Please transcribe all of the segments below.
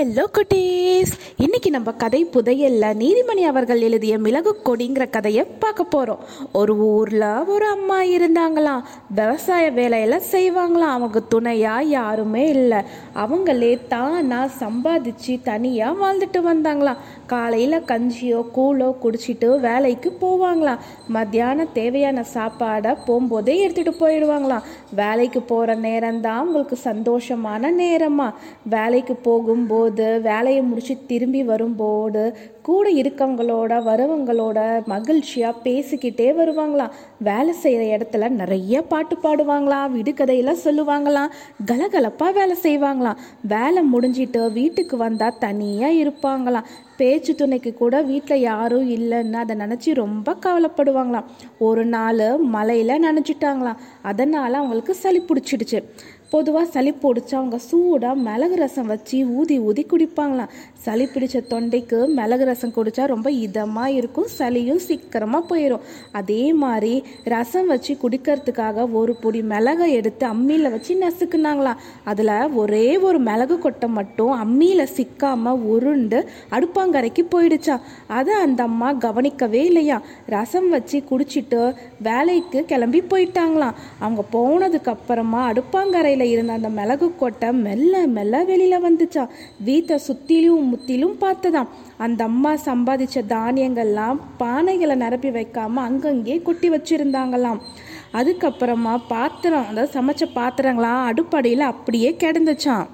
Hello குட்டீஸ். இன்னைக்கு நம்ம கதை புதையல்ல நீதிமணி அவர்கள் எழுதிய மிளகு கொடிங்கிற கதையை பார்க்க போகிறோம் ஒரு ஊரில் ஒரு அம்மா இருந்தாங்களாம். விவசாய வேலையெல்லாம் செய்வாங்களாம். அவங்க துணையா யாருமே இல்லை. அவங்களே தானா சம்பாதிச்சு தனியாக வாழ்ந்துட்டு வந்தாங்களாம். காலையில் கஞ்சியோ கூழோ குடிச்சிட்டு வேலைக்கு போவாங்களாம் மத்தியானம் தேவையான சாப்பாடை போகும்போதே எடுத்துகிட்டு போயிடுவாங்களாம். வேலைக்கு போகிற நேரம்தான் அவங்களுக்கு சந்தோஷமான நேரமா? வேலைக்கு போகும்போது வேலையை முடிச்சு திரும்பி வரும்போது கூட இருக்கவங்களோட வரவங்களோட மகிழ்ச்சியாக பேசிக்கிட்டே வருவாங்களாம். வேலை செய்கிற இடத்துல நிறைய பாட்டு பாடுவாங்களாம் விடுகதையெல்லாம் சொல்லுவாங்களாம். கலகலப்பாக வேலை செய்வாங்களாம். வேலை முடிஞ்சிட்டு வீட்டுக்கு வந்தால் தனியாக இருப்பாங்களாம். பேச்சு துணைக்கு கூட வீட்டில் யாரும் இல்லைன்னு அதை நினச்சி ரொம்ப கவலைப்படுவாங்களாம். ஒரு நாள் மழையில் நினச்சிட்டாங்களாம் அதனால் அவங்களுக்கு சளி பிடிச்சிடுச்சு. பொதுவாக சளி பிடிச்சா அவங்க சூடாக மிளகு ரசம் வச்சு ஊதி ஊதி குடிப்பாங்களாம். சளி பிடிச்ச தொண்டைக்கு மிளகு ரசம் குடித்தா ரொம்ப இதமாக இருக்கும் சளியும் சீக்கிரமாக போயிடும் அதே மாதிரி ரசம் வச்சு குடிக்கிறதுக்காக ஒரு பொடி மிளகை எடுத்து அம்மியில் வச்சு நசுக்குனாங்களாம். அதில் ஒரே ஒரு மிளகு கொட்டை மட்டும் அம்மியில் சிக்காமல் உருண்டு அடுப்பாங்கரைக்கு போயிடுச்சா அதை அந்த அம்மா கவனிக்கவே இல்லையா ரசம் வச்சு குடிச்சிட்டு வேலைக்கு கிளம்பி போயிட்டாங்களாம். அவங்க போனதுக்கப்புறமா அடுப்பாங்கரையில் அடுப்பாங்கரையில் இருந்த அந்த மிளகு கொட்டை மெல்ல மெல்ல வெளியில் வந்துச்சாம் வீட்டை சுற்றிலும் முத்திலும் பார்த்ததாம் அந்த அம்மா சம்பாதிச்ச தானியங்கள்லாம் பானைகளை நிரப்பி வைக்காம அங்கங்கே கொட்டி வச்சிருந்தாங்களாம். அதுக்கப்புறமா பாத்திரம் அதாவது சமைச்ச பாத்திரங்களாம் அடுப்படியில் அப்படியே கிடந்துச்சாம்.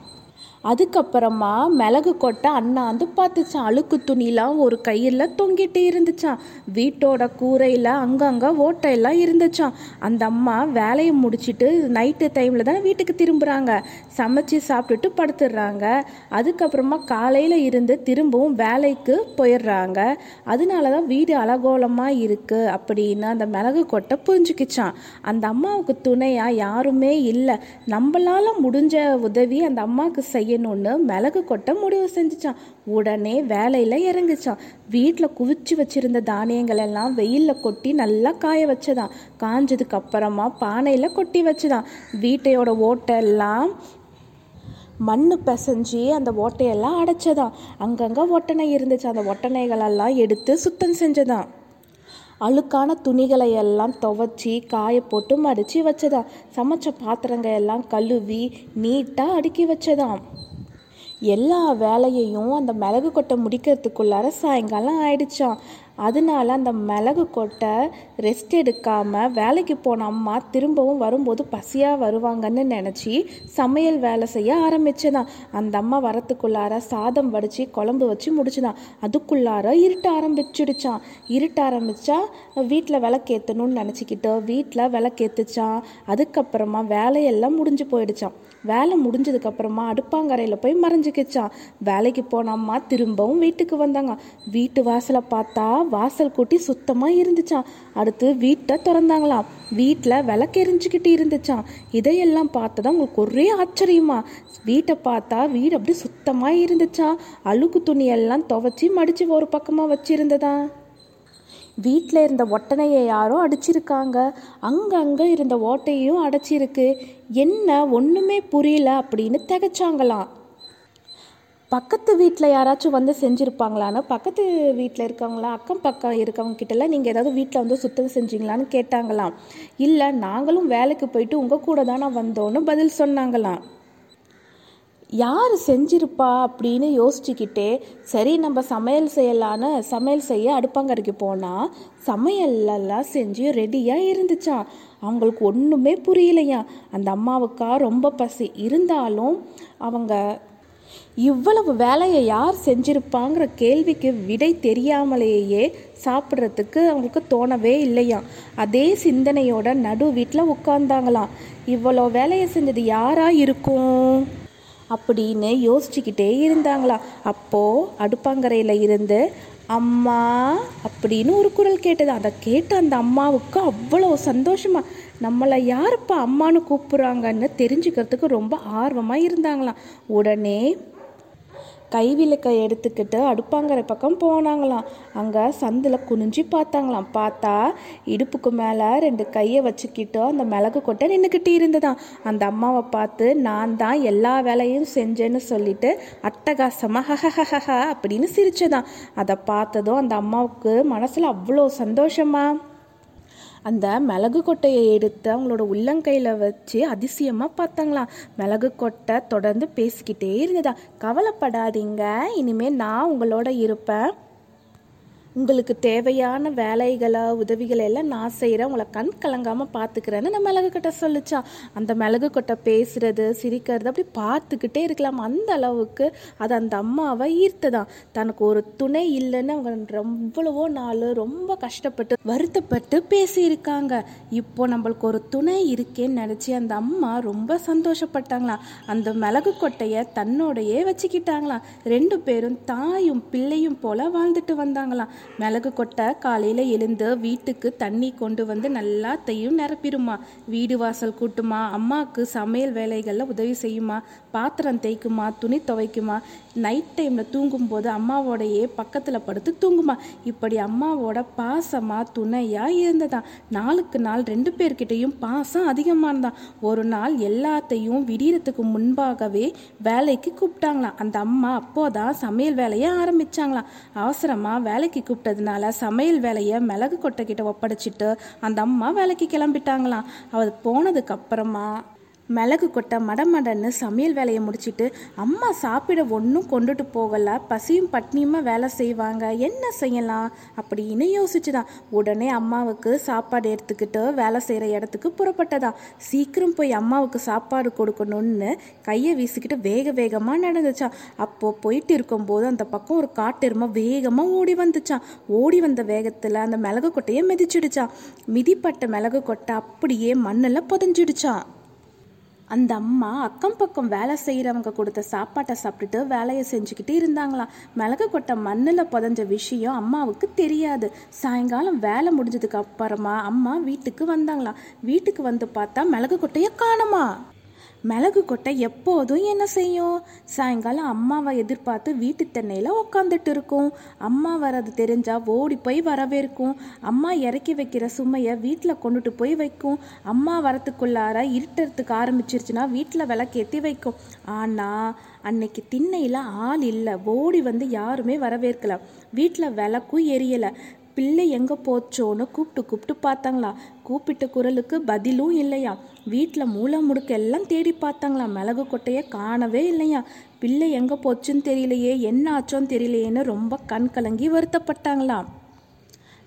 அதுக்கப்புறமா மிளகு கொட்டை அண்ணாந்து பார்த்துச்சான் அழுக்கு துணிலாம் ஒரு கையில் தொங்கிட்டு இருந்துச்சான் வீட்டோட கூரையில் அங்கங்கே ஓட்டையெல்லாம் இருந்துச்சான் அந்த அம்மா வேலையை முடிச்சிட்டு நைட்டு டைமில் தான் வீட்டுக்கு திரும்புகிறாங்க சமைச்சு சாப்பிட்டுட்டு படுத்துடுறாங்க அதுக்கப்புறமா காலையில் இருந்து திரும்பவும் வேலைக்கு போயிடுறாங்க. அதனால தான் வீடு அலகோலமாக இருக்குது அப்படின்னு அந்த மிளகு கொட்டை புரிஞ்சுக்கிச்சான் அந்த அம்மாவுக்கு துணையாக யாருமே இல்லை. நம்மளால் முடிஞ்ச உதவி அந்த அம்மாவுக்கு செய்யணும்னு மிளகு கொட்ட முடிவு செஞ்சுச்சான் உடனே வேலையில் இறங்குச்சான் வீட்டில் குவிச்சு வச்சிருந்த தானியங்கள் எல்லாம் வெயிலில் கொட்டி நல்லா காய வச்சதான் காஞ்சதுக்கு அப்புறமா பானையில் கொட்டி வச்சுதான் வீட்டையோட ஓட்டெல்லாம் மண் பிசைஞ்சு அந்த ஓட்டையெல்லாம் அடைச்சதான் அங்கங்கே ஒட்டனை இருந்துச்சு. அந்த ஒட்டனைகளெல்லாம் எடுத்து சுத்தம் செஞ்சதான் அழுக்கான துணிகளை எல்லாம் துவைச்சி காய போட்டு மடித்து வச்சதாம். சமைச்ச பாத்திரங்க எல்லாம் கழுவி நீட்டாக அடுக்கி வச்சதாம். எல்லா வேலையையும் அந்த மிளகு கொட்டை முடிக்கிறதுக்குள்ளார சாயங்காலம் ஆயிடுச்சாம். அதனால அந்த மிளகு கொட்டை ரெஸ்ட் எடுக்காமல் வேலைக்கு போன அம்மா திரும்பவும் வரும்போது பசியாக வருவாங்கன்னு நினச்சி சமையல் வேலை செய்ய ஆரம்பிச்சதான் அந்த அம்மா வரத்துக்குள்ளார சாதம் வடித்து குழம்பு வச்சு முடிச்சுதான் அதுக்குள்ளார இருட்ட ஆரம்பிச்சிடுச்சான் இருட்ட ஆரம்பித்தா வீட்டில் விளக்கேற்றணும்னு நினச்சிக்கிட்டு வீட்டில் விளக்கேற்றுச்சான் அதுக்கப்புறமா வேலையெல்லாம் முடிஞ்சு போயிடுச்சான் வேலை முடிஞ்சதுக்கப்புறமா அடுப்பாங்கரையில் போய் மறைஞ்சிக்கிச்சான் வேலைக்கு போன அம்மா திரும்பவும் வீட்டுக்கு வந்தாங்க. வீட்டு வாசலை பார்த்தா வாசல் கூட்டி சுத்தமாக இருந்துச்சான் அடுத்து வீட்டை திறந்தாங்களாம். வீட்டில் விளக்கு எரிஞ்சுக்கிட்டு இருந்துச்சான் இதையெல்லாம் பார்த்ததா உங்களுக்கு ஒரே ஆச்சரியமா. வீட்டை பார்த்தா வீடு அப்படி சுத்தமாக இருந்துச்சான் அழுக்கு துணியெல்லாம் துவைச்சி மடித்து ஒரு பக்கமாக வச்சிருந்ததா வீட்டில் இருந்த ஒட்டனையை யாரோ அடிச்சிருக்காங்க. அங்கங்கே இருந்த ஓட்டையும் அடைச்சிருக்கு. என்ன ஒன்றுமே புரியல அப்படின்னு திகச்சாங்களாம். பக்கத்து வீட்டில் யாராச்சும் வந்து செஞ்சுருப்பாங்களான்னு? பக்கத்து வீட்டில் இருக்கவங்களா அக்கம் பக்கம் இருக்கவங்க கிட்டலாம் நீங்கள் ஏதாவது வீட்டில் வந்து சுத்தம் செஞ்சீங்களான்னு கேட்டாங்களாம். இல்லை நாங்களும் வேலைக்கு போயிட்டு உங்கள் கூட தானே வந்தோன்னு பதில் சொன்னாங்களாம். யார் செஞ்சிருப்பா அப்படின்னு யோசிச்சுக்கிட்டே சரி நம்ம சமையல் செய்யலான்னு சமையல் செய்ய அடுப்பாங்கரைக்கு போனால் சமையல்லாம் செஞ்சு ரெடியாக இருந்துச்சான் அவங்களுக்கு ஒன்றுமே புரியலையா அந்த அம்மாவுக்கா ரொம்ப பசி. இருந்தாலும் அவங்க இவ்வளவு வேலையை யார் செஞ்சிருப்பாங்கிற கேள்விக்கு விடை தெரியாமலேயே சாப்பிட்றதுக்கு அவங்களுக்கு தோணவே இல்லையாம் அதே சிந்தனையோட நடு வீட்டில் உட்காந்தாங்களாம் இவ்வளோ வேலையை செஞ்சது யாரா இருக்கும்? அப்படின்னு யோசிச்சுக்கிட்டே இருந்தாங்களாம். அப்போது அடுப்பாங்கரையில் இருந்து அம்மா அப்படின்னு ஒரு குரல் கேட்டது. அதை கேட்ட அந்த அம்மாவுக்கு அவ்வளோ சந்தோஷமா நம்மளை யாருப்பா அம்மான்னு கூப்பிட்றாங்கன்னு தெரிஞ்சுக்கிறதுக்கு ரொம்ப ஆர்வமாக இருந்தாங்களாம். உடனே கைவிளக்கை எடுத்துக்கிட்டு அடுப்பாங்கிற பக்கம் போனாங்களாம். அங்கே சந்தில் குனிஞ்சு பார்த்தாங்களாம். பார்த்தா இடுப்புக்கு மேலே ரெண்டு கையை வச்சுக்கிட்டு அந்த மிளகு கொட்டை நின்றுக்கிட்டு இருந்ததாம். அந்த அம்மாவை பார்த்து நான் தான் எல்லா வேலையும் செஞ்சேன்னு சொல்லிட்டு அட்டகாசமாக ஹஹஹஹ அப்படின்னு சிரிச்சதான் அதை பார்த்ததும் அந்த அம்மாவுக்கு மனசில் அவ்வளோ சந்தோஷமா அந்த மிளகு கொட்டையை எடுத்து அவங்களோட உள்ளங்கையில் வச்சு அதிசயமாக பார்த்தாங்களாம். மிளகு கொட்டை தொடர்ந்து பேசிக்கிட்டே இருந்ததா. கவலைப்படாதீங்க. இனிமேல் நான் உங்களோட இருப்பேன். உங்களுக்கு தேவையான வேலைகளை உதவிகளை எல்லாம் நான் செய்கிறேன் உங்களை கண் கலங்காமல் பார்த்துக்கிறேன்னு அந்த மிளகுக்கட்டை சொல்லிச்சான் அந்த மிளகு கொட்டை பேசுறது சிரிக்கிறது அப்படி பார்த்துக்கிட்டே இருக்கலாம். அந்த அளவுக்கு அது அந்த அம்மாவை ஈர்த்ததான் தனக்கு ஒரு துணை இல்லைன்னு அவங்க ரொம்பளவோ நாள் ரொம்ப கஷ்டப்பட்டு வருத்தப்பட்டு பேசியிருக்காங்க. இப்போ நம்மளுக்கு ஒரு துணை இருக்கேன்னு நினச்சி அந்த அம்மா ரொம்ப சந்தோஷப்பட்டாங்களாம். அந்த மிளகு கொட்டையை தன்னோடையே வச்சுக்கிட்டாங்களாம். ரெண்டு பேரும் தாயும் பிள்ளையும் போல வாழ்ந்துட்டு வந்தாங்களாம். மிளகு கொட்டை காலையில் எழுந்து வீட்டுக்கு தண்ணி கொண்டு வந்து நல்லாத்தையும் நிரப்பிடுமா. வீடு வாசல் கூட்டுமா. அம்மாவுக்கு சமையல் வேலைகளில் உதவி செய்யுமா. பாத்திரம் தேய்க்குமா. துணி துவைக்குமா. நைட் டைமில் தூங்கும்போது அம்மாவோடையே பக்கத்தில் படுத்து தூங்குமா. இப்படி அம்மாவோட பாசமாக துணையாக இருந்ததான் நாளுக்கு நாள் ரெண்டு பேர்கிட்டையும் பாசம் அதிகமானதான் ஒரு நாள் எல்லாத்தையும் விடியறதுக்கு முன்பாகவே வேலைக்கு கூப்பிட்டாங்களாம். அந்த அம்மா அப்போதான் சமையல் வேலையை ஆரம்பிச்சாங்களாம். அவசரமாக வேலைக்கு கூப்பிட்டதுனால சமையல் வேலையை மிளகு கொட்டைக்கிட்ட ஒப்படைச்சிட்டு அந்த அம்மா வேலைக்கு கிளம்பிட்டாங்களாம். அவர் போனதுக்கப்புறமா மிளகு கொட்டை மடமடன்னு சமையல் வேலையை முடிச்சிட்டு அம்மா சாப்பிட ஒன்றும் கொண்டுட்டு போகல. பசியும் பட்னியுமா வேலை செய்வாங்க. என்ன செய்யலாம்? அப்படின்னு யோசிச்சுதான். உடனே அம்மாவுக்கு சாப்பாடு எடுத்துக்கிட்டு வேலை செய்கிற இடத்துக்கு புறப்பட்டதா. சீக்கிரம் போய் அம்மாவுக்கு சாப்பாடு கொடுக்கணும்னு கையை வீசிக்கிட்டு வேக வேகமாக நடந்துச்சான் அப்போது போயிட்டு இருக்கும்போது அந்த பக்கம் ஒரு காட்டெருமை வேகமாக ஓடி வந்துச்சான் ஓடி வந்த வேகத்தில் அந்த மிளகு கொட்டையை மிதிச்சிடுச்சான் மிதிப்பட்ட மிளகு கொட்டை அப்படியே மண்ணில் புதஞ்சிடுச்சான் அந்த அம்மா அக்கம் பக்கம் வேலை செய்கிறவங்க கொடுத்த சாப்பாட்டை சாப்பிட்டுட்டு வேலையை செஞ்சுக்கிட்டு இருந்தாங்களாம். மிளகு கொட்டை மண்ணில் புதஞ்ச விஷயம் அம்மாவுக்கு தெரியாது. சாயங்காலம் வேலை முடிஞ்சதுக்கு அப்புறமா அம்மா வீட்டுக்கு வந்தாங்களாம். வீட்டுக்கு வந்து பார்த்தா மிளகு கொட்டையை காணுமா? மிளகு கொட்டை எப்போதும் என்ன செய்யும்? சாயங்காலம் அம்மாவை எதிர்பார்த்து வீட்டு தென்னையில் உக்காந்துட்டு இருக்கும். அம்மா வரது தெரிஞ்சா ஓடி போய் வரவேற்கும். அம்மா இறக்கி வைக்கிற சுமையை வீட்டில் கொண்டுட்டு போய் வைக்கும். அம்மா வரத்துக்குள்ளார இருட்டுறதுக்கு ஆரம்பிச்சிருச்சுன்னா வீட்டில் விளக்கேற்றி வைக்கும். ஆனால் அன்னைக்கு திண்ணையில் ஆள் இல்லை. ஓடி வந்து யாருமே வரவேற்கலை. வீட்டில் விளக்கும் எரியலை. பிள்ளை எங்கே போச்சோன்னு கூப்பிட்டு கூப்பிட்டு பார்த்தாங்களா. கூப்பிட்ட குரலுக்கு பதிலும் இல்லையா. வீட்டில் மூளை முடுக்க எல்லாம் தேடி பார்த்தாங்களா. மிளகு கொட்டையை காணவே இல்லையா. பிள்ளை எங்கே போச்சுன்னு தெரியலையே. என்ன ஆச்சோன்னு தெரியலையேன்னு ரொம்ப கண் கலங்கி வருத்தப்பட்டாங்களாம்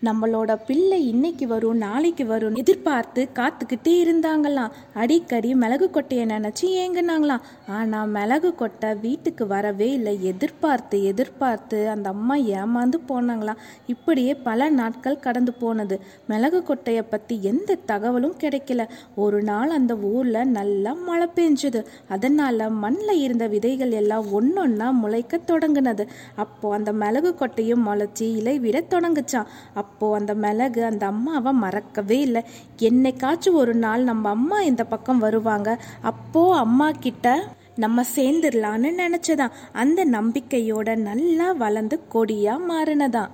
நம்மளோட பிள்ளை இன்னைக்கு வரும் நாளைக்கு வரும் எதிர்பார்த்து காத்துக்கிட்டே இருந்தாங்களாம். அடிக்கடி மிளகு கொட்டையை நினச்சி ஏங்குனாங்களாம். ஆனால் மிளகு கொட்டை வீட்டுக்கு வரவே இல்லை. எதிர்பார்த்து எதிர்பார்த்து அந்த அம்மா ஏமாந்து போனாங்களாம். இப்படியே பல நாட்கள் கடந்து போனது. மிளகு கொட்டையை பற்றி எந்த தகவலும் கிடைக்கல. ஒரு நாள் அந்த ஊரில் நல்லா மழை பெஞ்சுது. அதனால் மண்ணில் இருந்த விதைகள் எல்லாம் ஒன்றொன்னா முளைக்க தொடங்கினது. அப்போ அந்த மிளகு கொட்டையும் முளைச்சி இலை விட தொடங்குச்சான் அப்போது அந்த மிளகு அந்த அம்மாவை மறக்கவே இல்லை. என்னைக்காச்சும் ஒரு நாள் நம்ம அம்மா இந்த பக்கம் வருவாங்க. அப்போது அம்மா கிட்ட நம்ம சேர்ந்துடலான்னு நினச்சதான். அந்த நம்பிக்கையோட நல்லா வளர்ந்து கொடியாக மாறினதான்.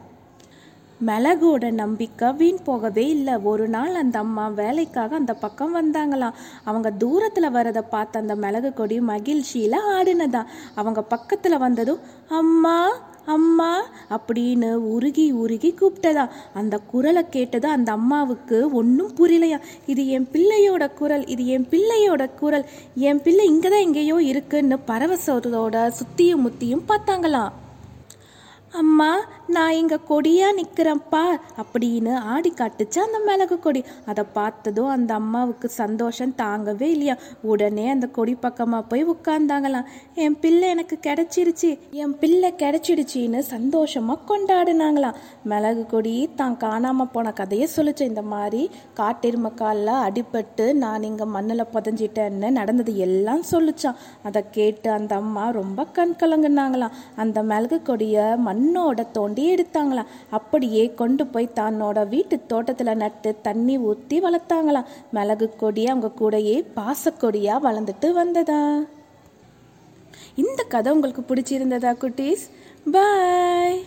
மிளகோட நம்பிக்கை வீண் போகவே இல்லை. ஒரு நாள் அந்த அம்மா வேலைக்காக அந்த பக்கம் வந்தாங்களாம். அவங்க தூரத்தில் வரதை பார்த்த அந்த மிளகு கொடி மகிழ்ச்சியில் ஆடினதான். அவங்க பக்கத்தில் வந்ததும் அம்மா அம்மா அப்படின்னு உருகி உருகி கூப்பிட்டதா. அந்த குரலை கேட்டது அந்த அம்மாவுக்கு ஒன்றும் புரியலையா. இது என் பிள்ளையோட குரல் இது என் பிள்ளையோட குரல். என் பிள்ளை இங்கே தான் எங்கேயோ இருக்குன்னு பரவசத்தோட சுத்தியும் முத்தியும் பார்த்தாங்களாம் அம்மா நான் இங்கே கொடியாக நிற்கிறேன்ப்பா அப்படின்னு ஆடி காட்டுச்சு அந்த மிளகு கொடி. அதை பார்த்ததும் அந்த அம்மாவுக்கு சந்தோஷம் தாங்கவே இல்லையா. உடனே அந்த கொடி பக்கமாக போய் உட்கார்ந்தாங்களாம். என் பிள்ளை எனக்கு கிடைச்சிருச்சு என் பிள்ளை கிடைச்சிடுச்சின்னு சந்தோஷமாக கொண்டாடினாங்களாம். மிளகு கொடி தான் காணாமல் போன கதையை சொல்லிச்சு. இந்த மாதிரி காட்டெருமை காலில் அடிபட்டு நான் இங்கே மண்ணில் புதஞ்சிட்டேன்னு நடந்தது எல்லாம் சொல்லிச்சான் அதை கேட்டு அந்த அம்மா ரொம்ப கண் கலங்குனாங்களாம் அந்த மிளகு கொடியை மண்ணோட தோண்டி எடுத்தாங்களாம். அப்படியே கொண்டு போய் தன்னோட வீட்டு தோட்டத்தில் நட்டு தண்ணி ஊற்றி வளர்த்தாங்களாம். மிளகு கொடி அவங்க கூடயே பாசக்கொடியாக வளர்ந்துட்டு வந்ததா? இந்த கதை உங்களுக்கு பிடிச்சிருந்ததா குட்டீஸ்? பாய்